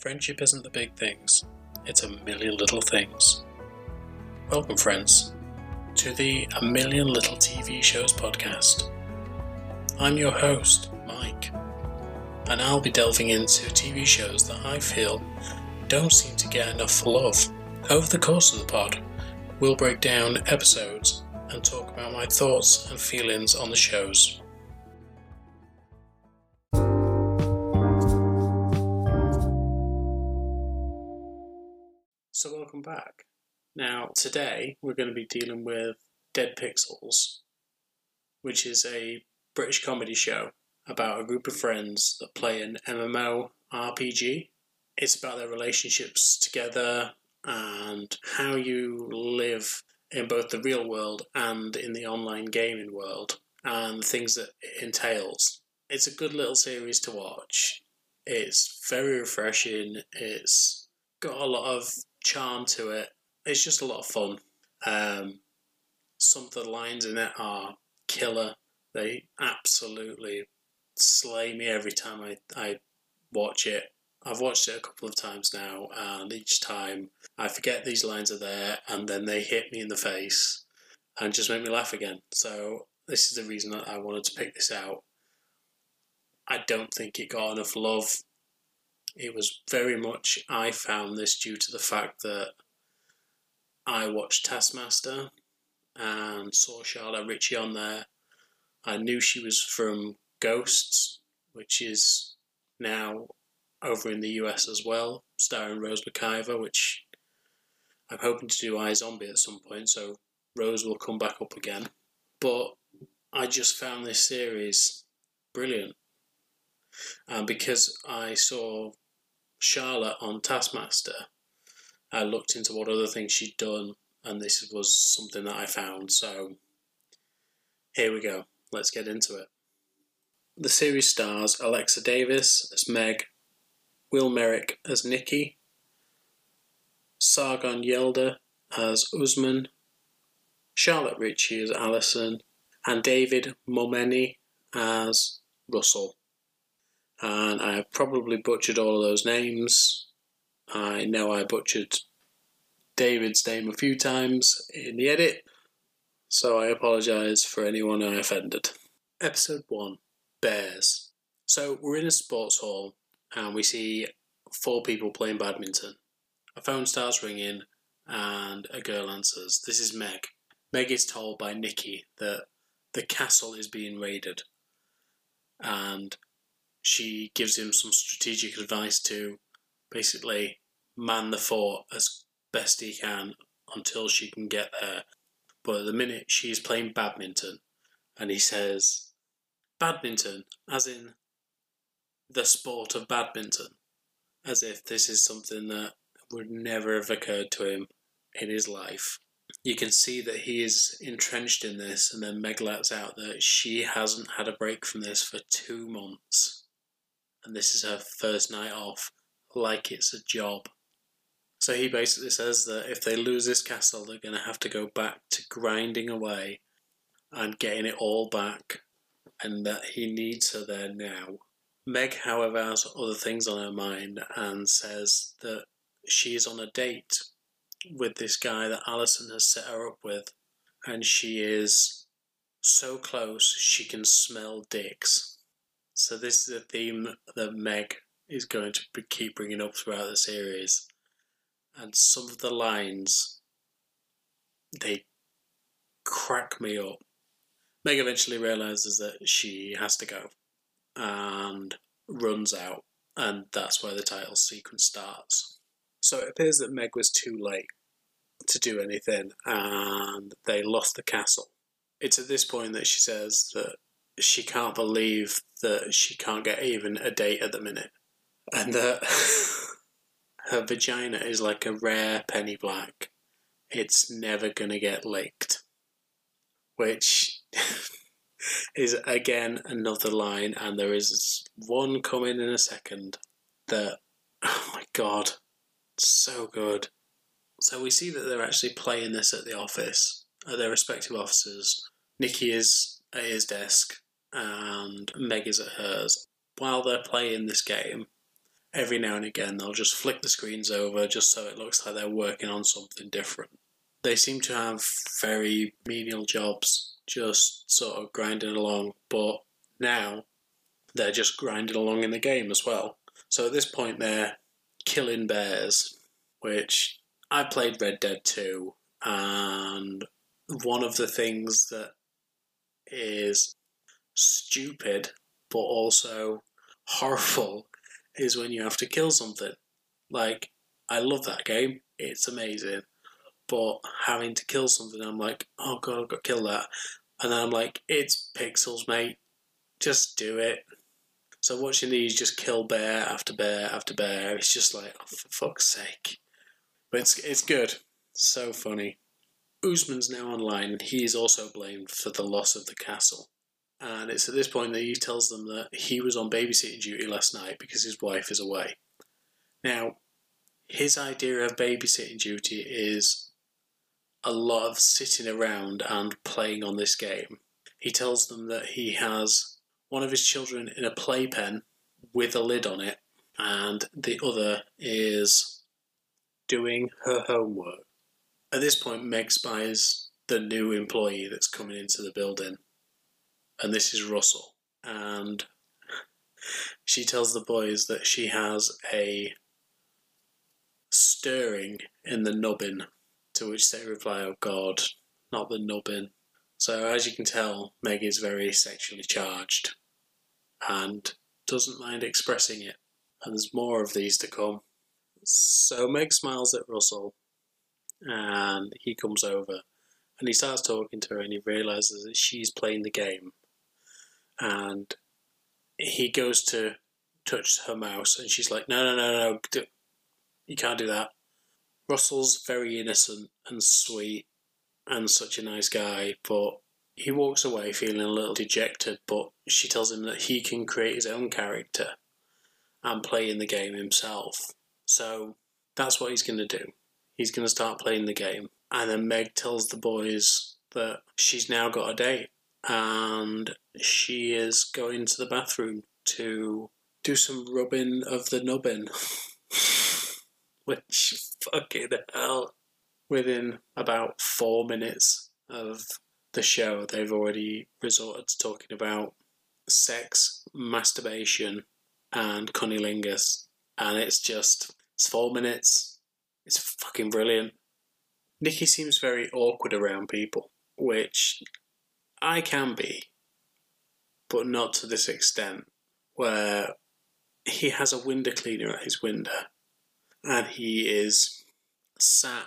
Friendship isn't the big things, it's a million little things. Welcome, friends, to the A Million Little TV Shows podcast. I'm your host, Mike, and I'll be delving into TV shows that I feel don't seem to get enough love. Over the course of the pod, we'll break down episodes and talk about my thoughts and feelings on the shows. So, welcome back. Now, today we're going to be dealing with Dead Pixels, which is a British comedy show about a group of friends that play an MMO RPG. It's about their relationships together and how you live in both the real world and in the online gaming world and the things that it entails. It's a good little series to watch. It's very refreshing. It's got a lot of charm to it. It's just a lot of fun. Um, some of the lines in it are killer. They absolutely slay me every time I, I watch it. I've watched it a couple of times now, and each time I forget these lines are there, and then they hit me in the face and just make me laugh again. So, this is the reason that I wanted to pick this out. I don't think it got enough love. It was very much, I found this due to the fact that I watched Taskmaster and saw Charlotte Ritchie on there. I knew she was from Ghosts, which is now over in the US as well, starring Rose McIver, which I'm hoping to do iZombie at some point, so Rose will come back up again. But I just found this series brilliant. And because I saw Charlotte on Taskmaster, I looked into what other things she'd done, and this was something that I found. So here we go. Let's get into it. The series stars Alexa Davies as Meg, Will Merrick as Nikki, Sargon Yelda as Usman, Charlotte Ritchie as Alison, and David Momeni as Russell. And I have probably butchered all of those names. I know I butchered David's name a few times in the edit, so I apologise for anyone I offended. Episode 1 Bears. So we're in a sports hall and we see four people playing badminton. A phone starts ringing and a girl answers. This is Meg. Meg is told by Nikki that the castle is being raided and she gives him some strategic advice to basically man the fort as best he can until she can get there. But at the minute she's playing badminton and he says, Badminton, as in the sport of badminton, as if this is something that would never have occurred to him in his life. You can see that he is entrenched in this, and then Meg lets out that she hasn't had a break from this for two months. And this is her first night off, like it's a job. So he basically says that if they lose this castle, they're going to have to go back to grinding away and getting it all back, and that he needs her there now. Meg, however, has other things on her mind and says that she is on a date with this guy that Alison has set her up with, and she is so close she can smell dicks. So this is a theme that Meg is going to keep bringing up throughout the series, and some of the lines they crack me up. Meg eventually realizes that she has to go, and runs out, and that's where the title sequence starts. So it appears that Meg was too late to do anything, and they lost the castle. It's at this point that she says that she can't believe that she can't get even a date at the minute, and that uh, her vagina is like a rare penny black. It's never gonna get licked. Which is again another line, and there is one coming in a second that, oh my god, so good. So we see that they're actually playing this at the office, at their respective offices. Nikki is at his desk, and Meg is at hers. While they're playing this game, every now and again they'll just flick the screens over just so it looks like they're working on something different. They seem to have very menial jobs, just sort of grinding along, but now they're just grinding along in the game as well. So at this point, they're killing bears, which I played Red Dead 2, and one of the things that is stupid but also horrible is when you have to kill something. Like, I love that game, it's amazing, but having to kill something, I'm like, oh god, I've got to kill that. And then I'm like, it's pixels, mate, just do it. So watching these just kill bear after bear after bear, it's just like, oh, for fuck's sake. But it's, it's good. So funny. Usman's now online and he is also blamed for the loss of the castle. And it's at this point that he tells them that he was on babysitting duty last night because his wife is away. Now, his idea of babysitting duty is a lot of sitting around and playing on this game. He tells them that he has one of his children in a playpen with a lid on it, and the other is doing her homework. At this point, Meg spies the new employee that's coming into the building and this is Russell. And she tells the boys that she has a stirring in the nubbin, to which they reply, Oh God, not the nubbin. So, as you can tell, Meg is very sexually charged and doesn't mind expressing it. And there's more of these to come. So, Meg smiles at Russell and he comes over and he starts talking to her and he realizes that she's playing the game and he goes to touch her mouse, and she's like, "No, no, no, no, you can't do that." Russell's very innocent and sweet, and such a nice guy, but he walks away feeling a little dejected. But she tells him that he can create his own character and play in the game himself. So that's what he's going to do. He's going to start playing the game. And then Meg tells the boys that she's now got a date and she is going to the bathroom to do some rubbing of the nubbin. Which, fucking hell. Within about four minutes of the show, they've already resorted to talking about sex, masturbation, and cunnilingus. And it's just, it's four minutes. It's fucking brilliant. Nikki seems very awkward around people, which I can be, but not to this extent, where he has a window cleaner at his window and he is sat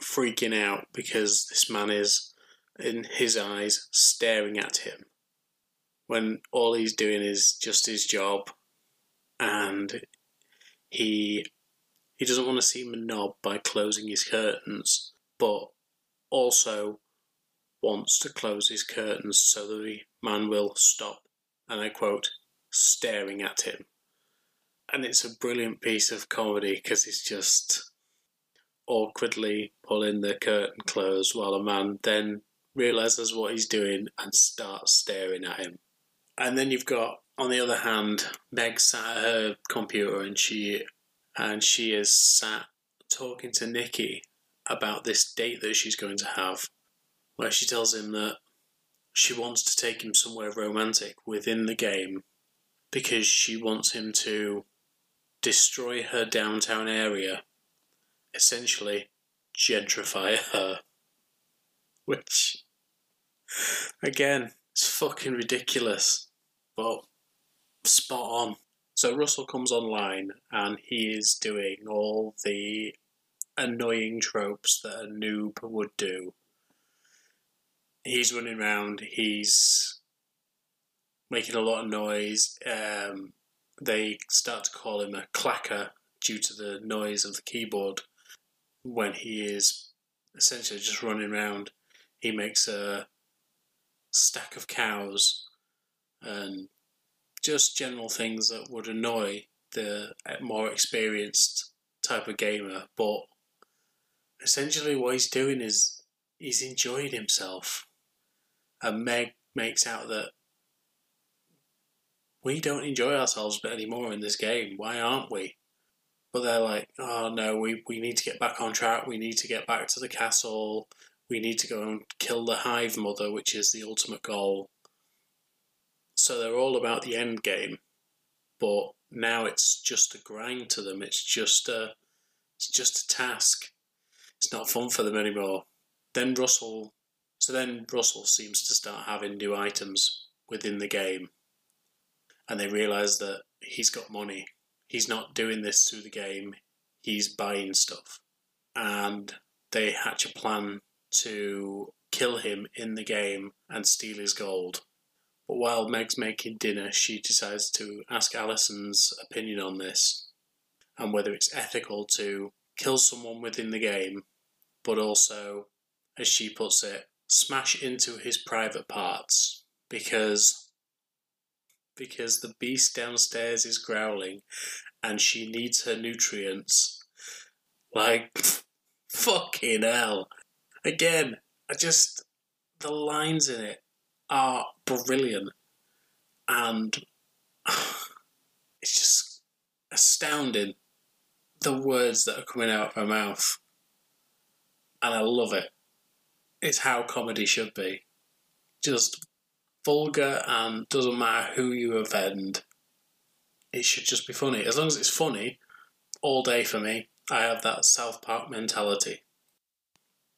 freaking out because this man is, in his eyes, staring at him when all he's doing is just his job and he he doesn't want to seem a knob by closing his curtains, but also wants to close his curtains so that the man will stop, and I quote, staring at him. And it's a brilliant piece of comedy because he's just awkwardly pulling the curtain closed while a man then realizes what he's doing and starts staring at him. And then you've got, on the other hand, Meg sat at her computer and she and she is sat talking to Nikki about this date that she's going to have where she tells him that she wants to take him somewhere romantic within the game because she wants him to destroy her downtown area, essentially gentrify her. Which, again, is fucking ridiculous, but spot on. So Russell comes online and he is doing all the annoying tropes that a noob would do he's running around. He's making a lot of noise. Um, they start to call him a clacker due to the noise of the keyboard when he is essentially just running around. He makes a stack of cows and just general things that would annoy the more experienced type of gamer. But essentially, what he's doing is he's enjoying himself and Meg makes out that we don't enjoy ourselves anymore in this game. Why aren't we? But they're like, oh no, we, we need to get back on track. We need to get back to the castle. We need to go and kill the Hive Mother, which is the ultimate goal. So they're all about the end game. But now it's just a grind to them. It's just a, it's just a task. It's not fun for them anymore. Then Russell, so then Russell seems to start having new items within the game, and they realise that he's got money. He's not doing this through the game. He's buying stuff, and they hatch a plan to kill him in the game and steal his gold. But while Meg's making dinner, she decides to ask Alison's opinion on this and whether it's ethical to kill someone within the game, but also, as she puts it, smash into his private parts because because the beast downstairs is growling and she needs her nutrients. Like fucking hell. Again, I just the lines in it are brilliant and it's just astounding the words that are coming out of her mouth. And I love it. It's how comedy should be. Just vulgar and doesn't matter who you offend. It should just be funny. As long as it's funny, all day for me. I have that South Park mentality.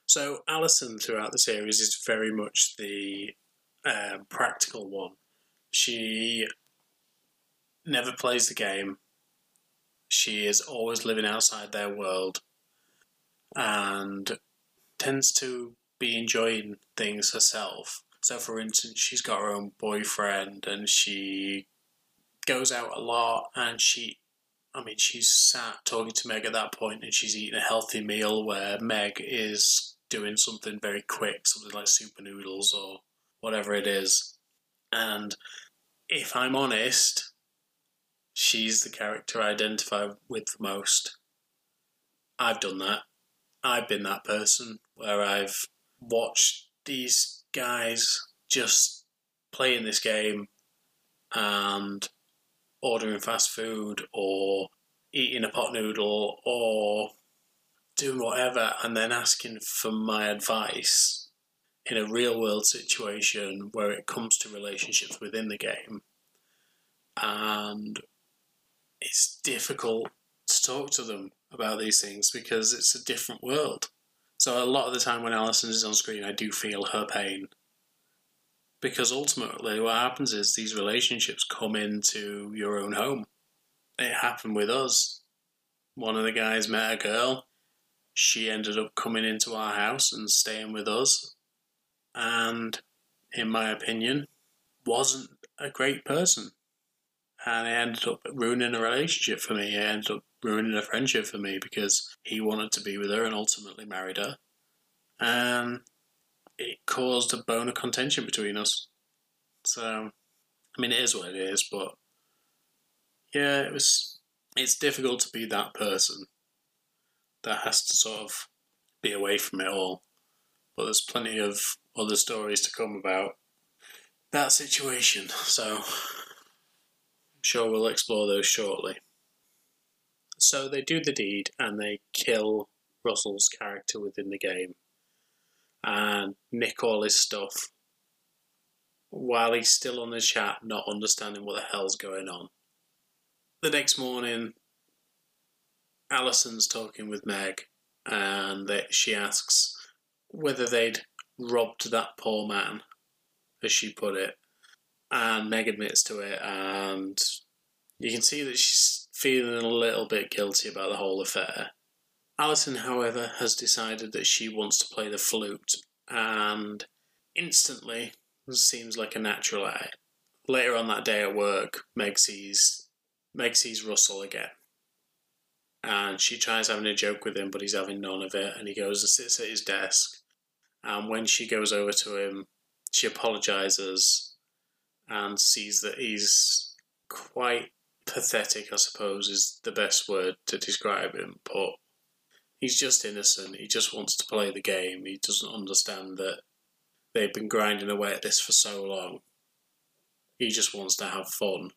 So Alison throughout the series is very much the uh, practical one. She never plays the game. She is always living outside their world and tends to be enjoying things herself. So, for instance, she's got her own boyfriend and she goes out a lot and she I mean, she's sat talking to Meg at that point and she's eating a healthy meal where Meg is doing something very quick, something like super noodles or whatever it is. And if I'm honest, she's the character I identify with the most. I've done that. I've been that person where I've watched these guys just playing this game and ordering fast food or eating a pot noodle or doing whatever and then asking for my advice in a real world situation where it comes to relationships within the game and it's difficult to talk to them about these things because it's a different world. So a lot of the time when Alison is on screen, I do feel her pain. Because ultimately, what happens is these relationships come into your own home. It happened with us. One of the guys met a girl. She ended up coming into our house and staying with us. And, in my opinion, wasn't a great person and it ended up ruining a relationship for me. It ended up ruining a friendship for me because he wanted to be with her and ultimately married her, and it caused a bone of contention between us. So, I mean, it is what it is, but yeah, it was. It's difficult to be that person that has to sort of be away from it all. But there's plenty of other stories to come about that situation. So sure we'll explore those shortly. So they do the deed and they kill Russell's character within the game and nick all his stuff while he's still on the chat, not understanding what the hell's going on. The next morning, Alison's talking with Meg and she asks whether they'd robbed that poor man, as she put it, and Meg admits to it, and you can see that she's feeling a little bit guilty about the whole affair. Alison, however, has decided that she wants to play the flute, and instantly seems like a natural act. Later on that day at work, Meg sees Meg sees Russell again. And she tries having a joke with him, but he's having none of it, and he goes and sits at his desk. And when she goes over to him, she apologizes and sees that he's quite pathetic, I suppose, is the best word to describe him. But he's just innocent. He just wants to play the game. He doesn't understand that they've been grinding away at this for so long. He just wants to have fun.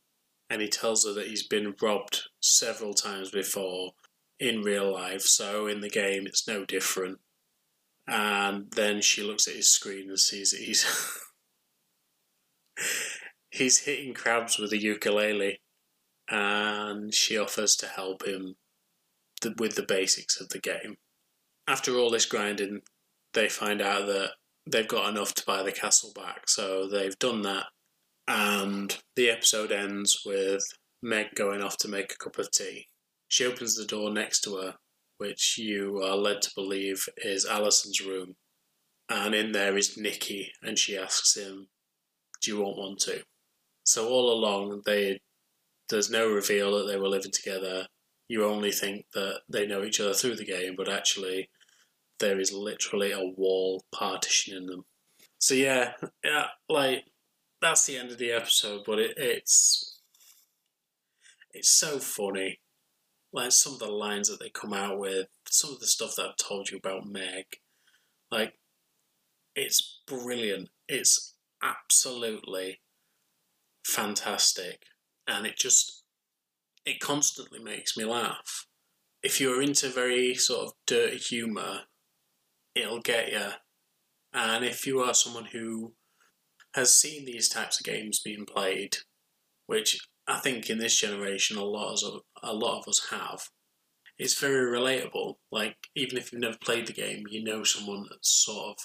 and he tells her that he's been robbed several times before in real life, so in the game it's no different. And then she looks at his screen and sees that he's he's hitting crabs with a ukulele, and she offers to help him th- with the basics of the game. After all this grinding, they find out that they've got enough to buy the castle back, so they've done that. And the episode ends with Meg going off to make a cup of tea. She opens the door next to her, which you are led to believe is Alison's room. And in there is Nikki, and she asks him, Do you want one too? So all along, they there's no reveal that they were living together. You only think that they know each other through the game, but actually, there is literally a wall partitioning them. So yeah, yeah, like that's the end of the episode, but it, it's it's so funny. Like some of the lines that they come out with, some of the stuff that I've told you about Meg, like it's brilliant. It's absolutely fantastic, and it just it constantly makes me laugh. If you're into very sort of dirty humour, it'll get you. And if you are someone who has seen these types of games being played, which I think in this generation a lot of a lot of us have, it's very relatable. Like even if you've never played the game, you know someone that's sort of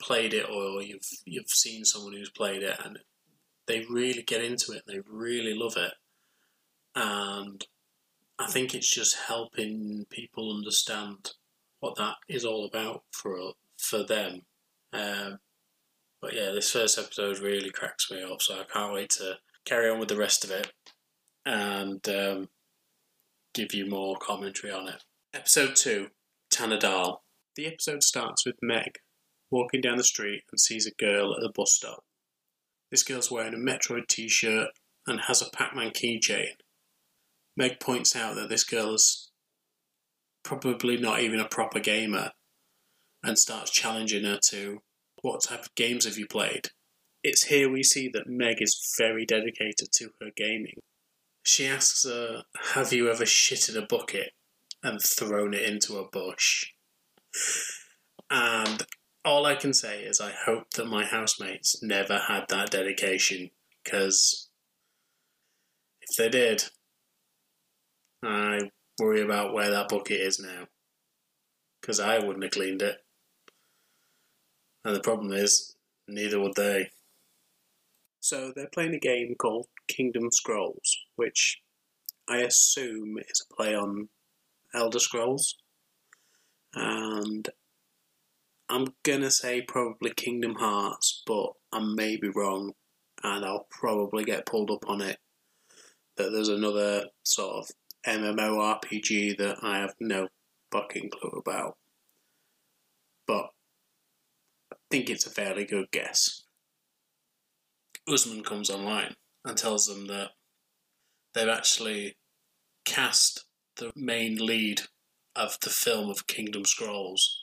played it, or you've you've seen someone who's played it, and they really get into it. They really love it, and I think it's just helping people understand what that is all about for for them. Um, but yeah, this first episode really cracks me up, so I can't wait to carry on with the rest of it and um, give you more commentary on it. Episode 2 Tanadal. The episode starts with Meg walking down the street and sees a girl at the bus stop. This girl's wearing a Metroid t shirt and has a Pac Man keychain. Meg points out that this girl is probably not even a proper gamer and starts challenging her to what type of games have you played? It's here we see that Meg is very dedicated to her gaming. She asks her, Have you ever shitted a bucket and thrown it into a bush? And all I can say is I hope that my housemates never had that dedication because if they did, I worry about where that bucket is now because I wouldn't have cleaned it. And the problem is, neither would they. So they're playing a game called Kingdom Scrolls, which I assume is a play on Elder Scrolls. And I'm gonna say probably Kingdom Hearts, but I may be wrong, and I'll probably get pulled up on it. That there's another sort of MMORPG that I have no fucking clue about. But I think it's a fairly good guess. Usman comes online and tells them that they've actually cast the main lead of the film of Kingdom Scrolls,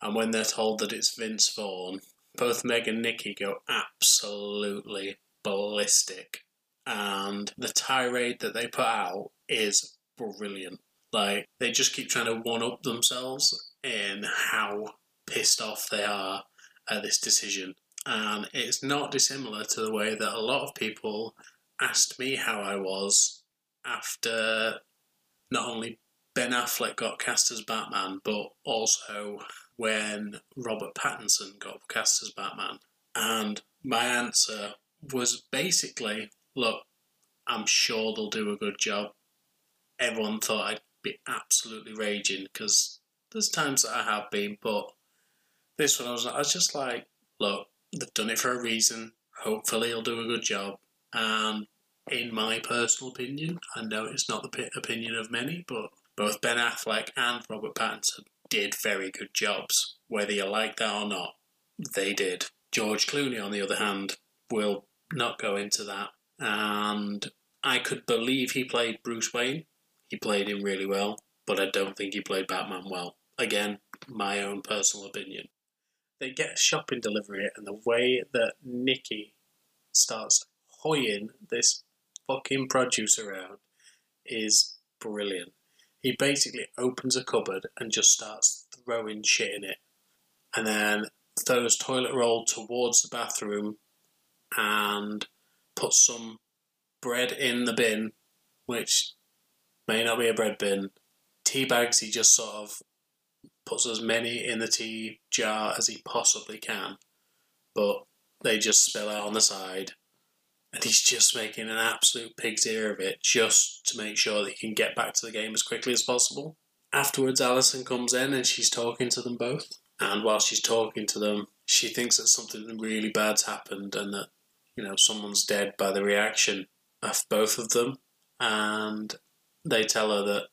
and when they're told that it's Vince Vaughn, both Meg and Nikki go absolutely ballistic. And the tirade that they put out is brilliant. Like, they just keep trying to one up themselves in how pissed off they are at this decision. And it's not dissimilar to the way that a lot of people asked me how I was after not only Ben Affleck got cast as Batman, but also when Robert Pattinson got cast as Batman. And my answer was basically look, I'm sure they'll do a good job. Everyone thought I'd be absolutely raging because there's times that I have been, but this one, I was, I was just like, look, they've done it for a reason. Hopefully, he'll do a good job. And in my personal opinion, I know it's not the opinion of many, but both Ben Affleck and Robert Pattinson did very good jobs. Whether you like that or not, they did. George Clooney, on the other hand, will not go into that. And I could believe he played Bruce Wayne. He played him really well, but I don't think he played Batman well. Again, my own personal opinion they get a shopping delivery, and the way that Nikki starts hoying this fucking produce around is brilliant. He basically opens a cupboard and just starts throwing shit in it, and then throws toilet roll towards the bathroom and puts some bread in the bin, which may not be a bread bin. Tea bags, he just sort of puts as many in the tea jar as he possibly can, but they just spill out on the side. And he's just making an absolute pig's ear of it just to make sure that he can get back to the game as quickly as possible. Afterwards, Alison comes in and she's talking to them both. And while she's talking to them, she thinks that something really bad's happened and that, you know, someone's dead by the reaction of both of them. And they tell her that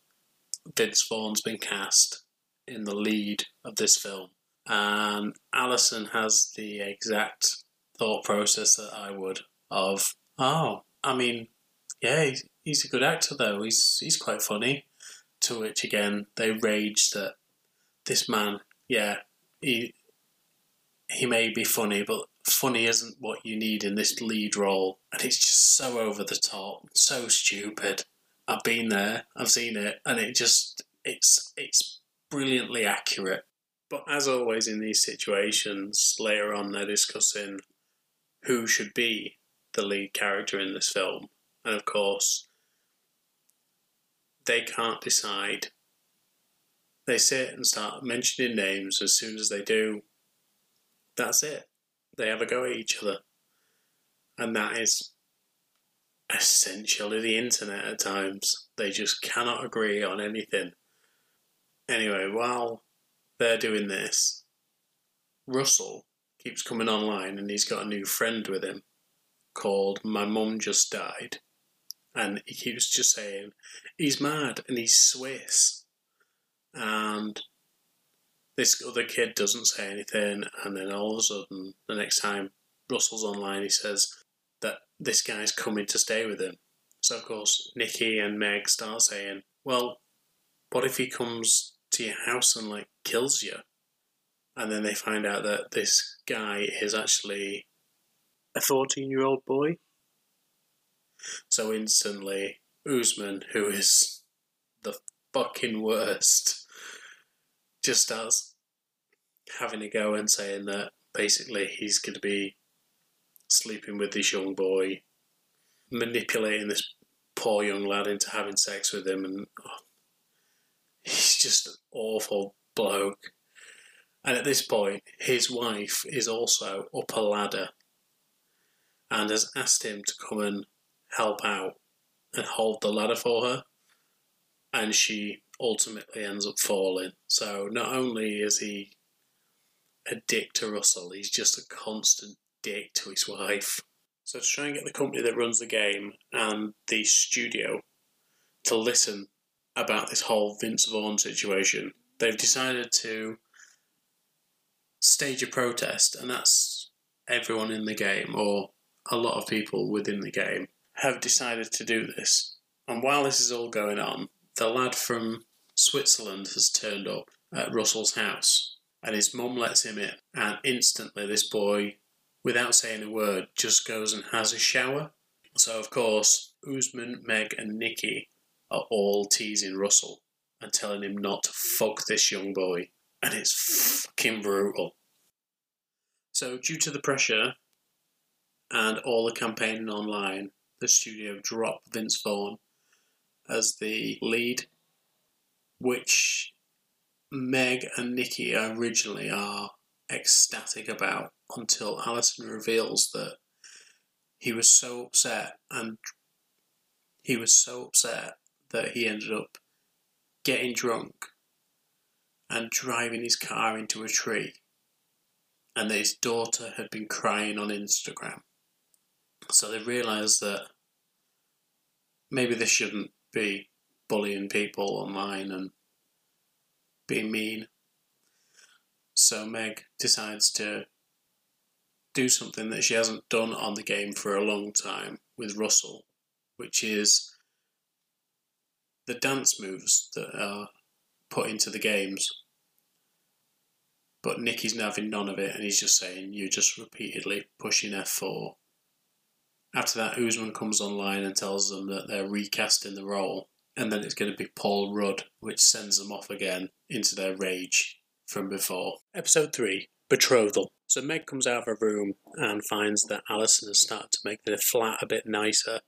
Vince Vaughn's been cast in the lead of this film. And Alison has the exact thought process that I would of, oh, I mean, yeah, he's, he's a good actor though. He's he's quite funny. To which again they rage that this man, yeah, he he may be funny, but funny isn't what you need in this lead role, and it's just so over the top, so stupid. I've been there, I've seen it, and it just it's it's brilliantly accurate. But as always in these situations, later on they're discussing who should be the lead character in this film. And of course, they can't decide. They sit and start mentioning names. As soon as they do, that's it. They have a go at each other. And that is essentially the internet at times. They just cannot agree on anything. Anyway, while they're doing this, Russell keeps coming online and he's got a new friend with him called My Mum Just Died. And he keeps just saying, he's mad and he's Swiss. And this other kid doesn't say anything. And then all of a sudden, the next time Russell's online, he says that this guy's coming to stay with him. So, of course, Nikki and Meg start saying, well, what if he comes to your house and, like, kills you? And then they find out that this guy is actually a 14 year old boy. So instantly, Usman, who is the fucking worst, just starts having a go and saying that basically he's going to be sleeping with this young boy, manipulating this poor young lad into having sex with him, and oh, he's just an awful bloke. And at this point, his wife is also up a ladder and has asked him to come and help out and hold the ladder for her. And she ultimately ends up falling. So not only is he a dick to Russell, he's just a constant dick to his wife. So to try and get the company that runs the game and the studio to listen about this whole Vince Vaughn situation, they've decided to stage a protest, and that's everyone in the game, or a lot of people within the game have decided to do this. And while this is all going on, the lad from Switzerland has turned up at Russell's house and his mum lets him in. And instantly, this boy, without saying a word, just goes and has a shower. So, of course, Usman, Meg, and Nikki are all teasing Russell and telling him not to fuck this young boy. And it's fucking brutal. So, due to the pressure and all the campaigning online, the studio dropped Vince Vaughn as the lead, which Meg and Nikki originally are ecstatic about until Alison reveals that he was so upset and he was so upset that he ended up getting drunk and driving his car into a tree and that his daughter had been crying on Instagram. So they realise that maybe they shouldn't be bullying people online and being mean. So Meg decides to do something that she hasn't done on the game for a long time with Russell, which is the dance moves that are put into the games. But Nikki's having none of it and he's just saying, You're just repeatedly pushing F4 After that, Usman comes online and tells them that they're recasting the role, and then it's going to be Paul Rudd, which sends them off again into their rage from before. Episode 3 Betrothal. So Meg comes out of her room and finds that Alison has started to make the flat a bit nicer.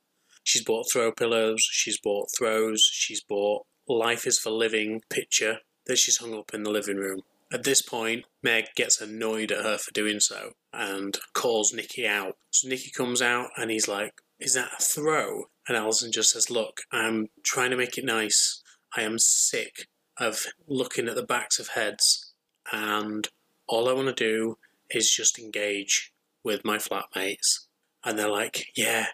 She's bought throw pillows, she's bought throws, she's bought Life is for Living picture that she's hung up in the living room. At this point, Meg gets annoyed at her for doing so and calls Nikki out. So Nikki comes out and he's like, Is that a throw? And Alison just says, Look, I'm trying to make it nice. I am sick of looking at the backs of heads and all I want to do is just engage with my flatmates. And they're like, Yeah,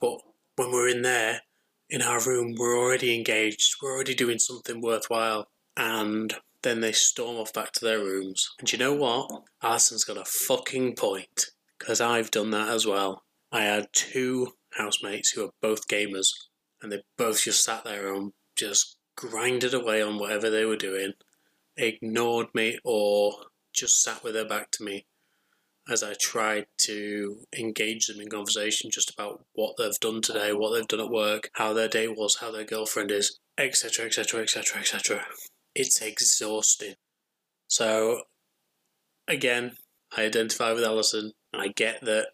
but when we're in there, in our room, we're already engaged, we're already doing something worthwhile. And then they storm off back to their rooms. And you know what? Alison's got a fucking point. Because I've done that as well. I had two housemates who are both gamers. And they both just sat there and just grinded away on whatever they were doing. Ignored me or just sat with their back to me as I tried to engage them in conversation just about what they've done today, what they've done at work, how their day was, how their girlfriend is, etc., etc., etc., etc. It's exhausting. So, again, I identify with Alison. I get that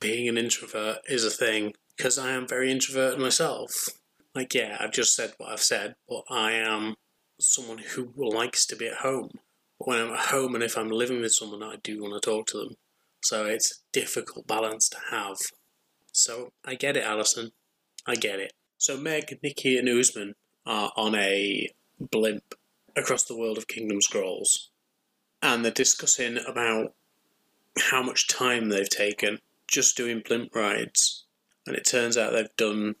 being an introvert is a thing because I am very introverted myself. Like, yeah, I've just said what I've said, but I am someone who likes to be at home when I'm at home and if I'm living with someone, I do want to talk to them. So it's a difficult balance to have. So I get it, Alison. I get it. So Meg, Nikki, and Usman are on a blimp across the world of Kingdom Scrolls, and they're discussing about how much time they've taken just doing blimp rides. And it turns out they've done.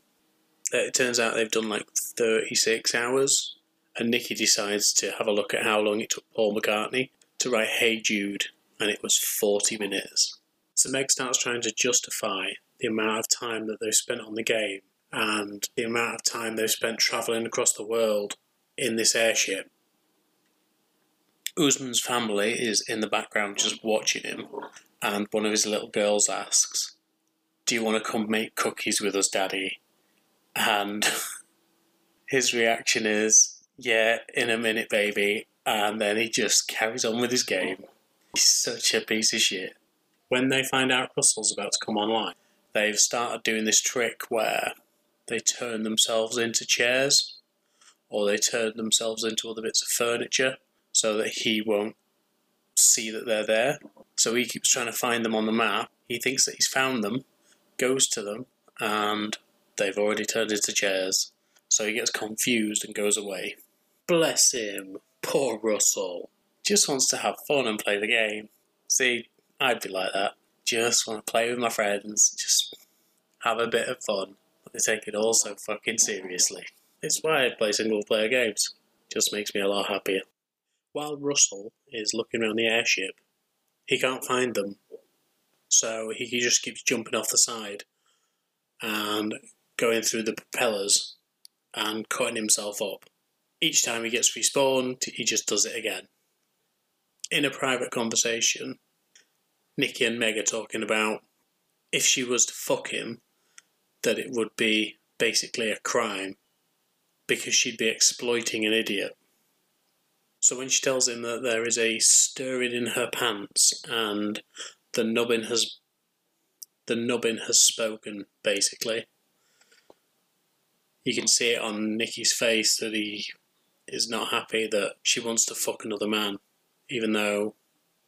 Uh, it turns out they've done like thirty six hours and Nikki decides to have a look at how long it took Paul McCartney to write Hey Jude, and it was 40 minutes. So Meg starts trying to justify the amount of time that they've spent on the game and the amount of time they've spent travelling across the world in this airship. Usman's family is in the background just watching him, and one of his little girls asks, Do you want to come make cookies with us, Daddy? And his reaction is, yeah, in a minute, baby. And then he just carries on with his game. He's such a piece of shit. When they find out Russell's about to come online, they've started doing this trick where they turn themselves into chairs or they turn themselves into other bits of furniture so that he won't see that they're there. So he keeps trying to find them on the map. He thinks that he's found them, goes to them, and they've already turned into chairs. So he gets confused and goes away. Bless him. Poor Russell. Just wants to have fun and play the game. See, I'd be like that. Just want to play with my friends, just have a bit of fun. They take it all so fucking seriously. It's why I play single player games. Just makes me a lot happier. While Russell is looking around the airship, he can't find them. So he just keeps jumping off the side and going through the propellers and cutting himself up each time he gets respawned, he just does it again. In a private conversation, Nikki and Meg are talking about if she was to fuck him, that it would be basically a crime because she'd be exploiting an idiot. So when she tells him that there is a stirring in her pants and the nubbin has the nubbin has spoken, basically. You can see it on Nikki's face that he is not happy that she wants to fuck another man, even though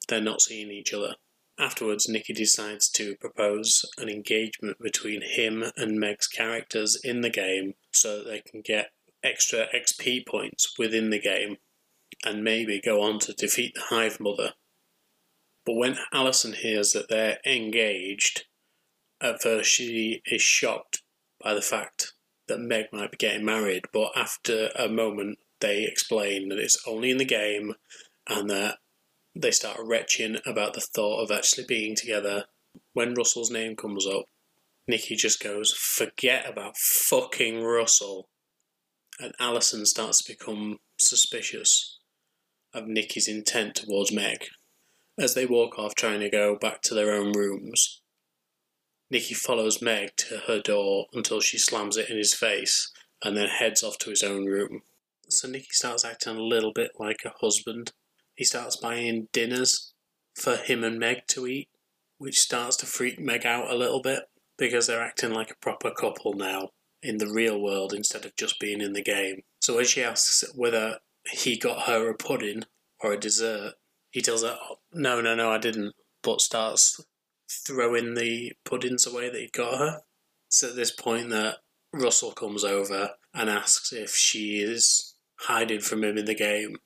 they're not seeing each other. Afterwards, Nikki decides to propose an engagement between him and Meg's characters in the game so that they can get extra XP points within the game and maybe go on to defeat the Hive Mother. But when Alison hears that they're engaged, at first she is shocked by the fact that Meg might be getting married, but after a moment they explain that it's only in the game and that they start retching about the thought of actually being together. When Russell's name comes up, Nikki just goes, forget about fucking Russell. And Alison starts to become suspicious of Nikki's intent towards Meg. As they walk off trying to go back to their own rooms, Nikki follows Meg to her door until she slams it in his face and then heads off to his own room. So Nikki starts acting a little bit like a husband. He starts buying dinners for him and Meg to eat, which starts to freak Meg out a little bit because they're acting like a proper couple now in the real world instead of just being in the game. So when she asks whether he got her a pudding or a dessert, he tells her, oh, no, no, no, I didn't, but starts throwing the puddings away that he'd got her. It's at this point that Russell comes over and asks if she is hiding from him in the game.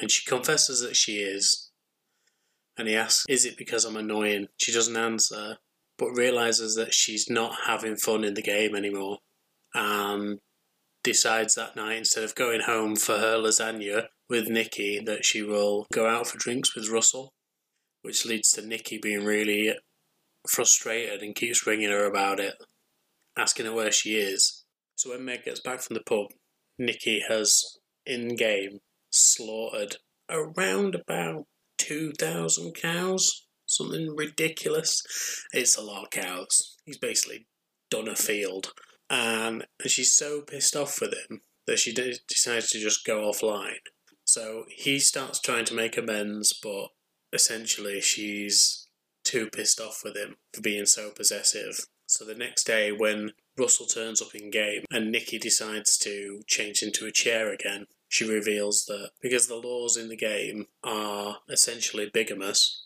And she confesses that she is. And he asks, Is it because I'm annoying? She doesn't answer, but realizes that she's not having fun in the game anymore. And decides that night, instead of going home for her lasagna with Nikki, that she will go out for drinks with Russell, which leads to Nikki being really frustrated and keeps ringing her about it, asking her where she is. So when Meg gets back from the pub, Nikki has in game slaughtered around about 2,000 cows, something ridiculous. It's a lot of cows. He's basically done a field. And she's so pissed off with him that she decides to just go offline. So he starts trying to make amends, but essentially she's too pissed off with him for being so possessive. So the next day, when Russell turns up in game and Nikki decides to change into a chair again, she reveals that because the laws in the game are essentially bigamous,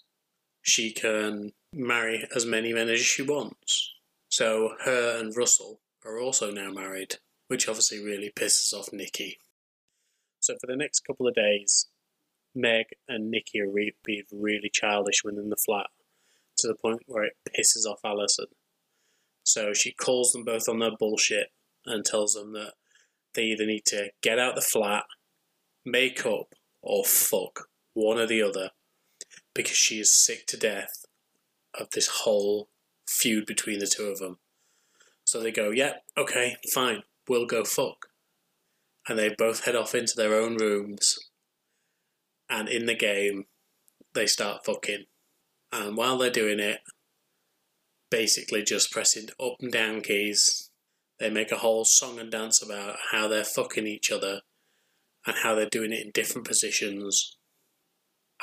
she can marry as many men as she wants. So her and Russell are also now married, which obviously really pisses off Nikki. So for the next couple of days, Meg and Nikki are re- being really childish within the flat to the point where it pisses off Alison. So she calls them both on their bullshit and tells them that they either need to get out the flat, make up, or fuck one or the other because she is sick to death of this whole feud between the two of them. So they go, yeah, okay, fine, we'll go fuck. And they both head off into their own rooms. And in the game, they start fucking. And while they're doing it, basically just pressing up and down keys. They make a whole song and dance about how they're fucking each other and how they're doing it in different positions.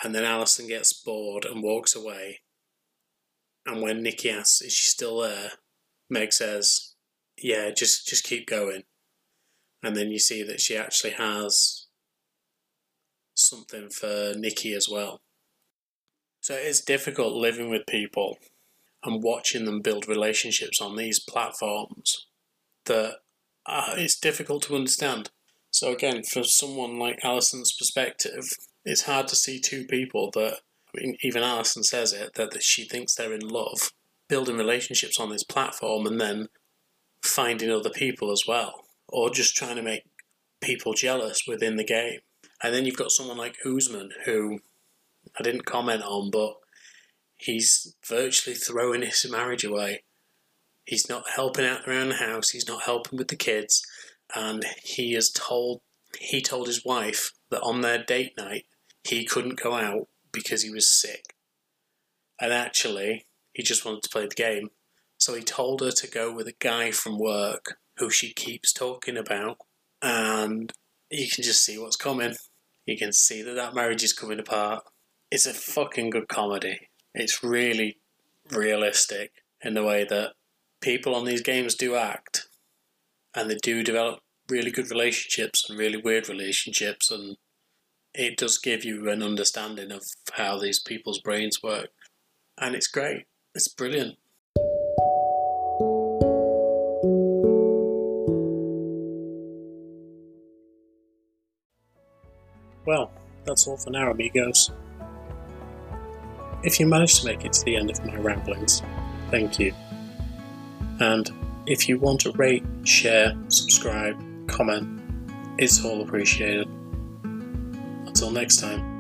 And then Alison gets bored and walks away. And when Nikki asks, Is she still there? Meg says, Yeah, just just keep going. And then you see that she actually has something for Nikki as well. So it's difficult living with people and watching them build relationships on these platforms that uh, it's difficult to understand. So again, for someone like Alison's perspective, it's hard to see two people that I mean, even Alison says it that, that she thinks they're in love, building relationships on this platform, and then finding other people as well, or just trying to make people jealous within the game. And then you've got someone like Usman, who I didn't comment on, but he's virtually throwing his marriage away. He's not helping out around the house. He's not helping with the kids, and he has told he told his wife that on their date night he couldn't go out because he was sick. And actually, he just wanted to play the game. So he told her to go with a guy from work who she keeps talking about, and you can just see what's coming. You can see that that marriage is coming apart. It's a fucking good comedy. It's really realistic in the way that people on these games do act, and they do develop really good relationships and really weird relationships, and it does give you an understanding of how these people's brains work, and it's great. It's brilliant. Well, that's all for now, amigos. If you managed to make it to the end of my ramblings, thank you. And if you want to rate, share, subscribe, comment, it's all appreciated. Until next time.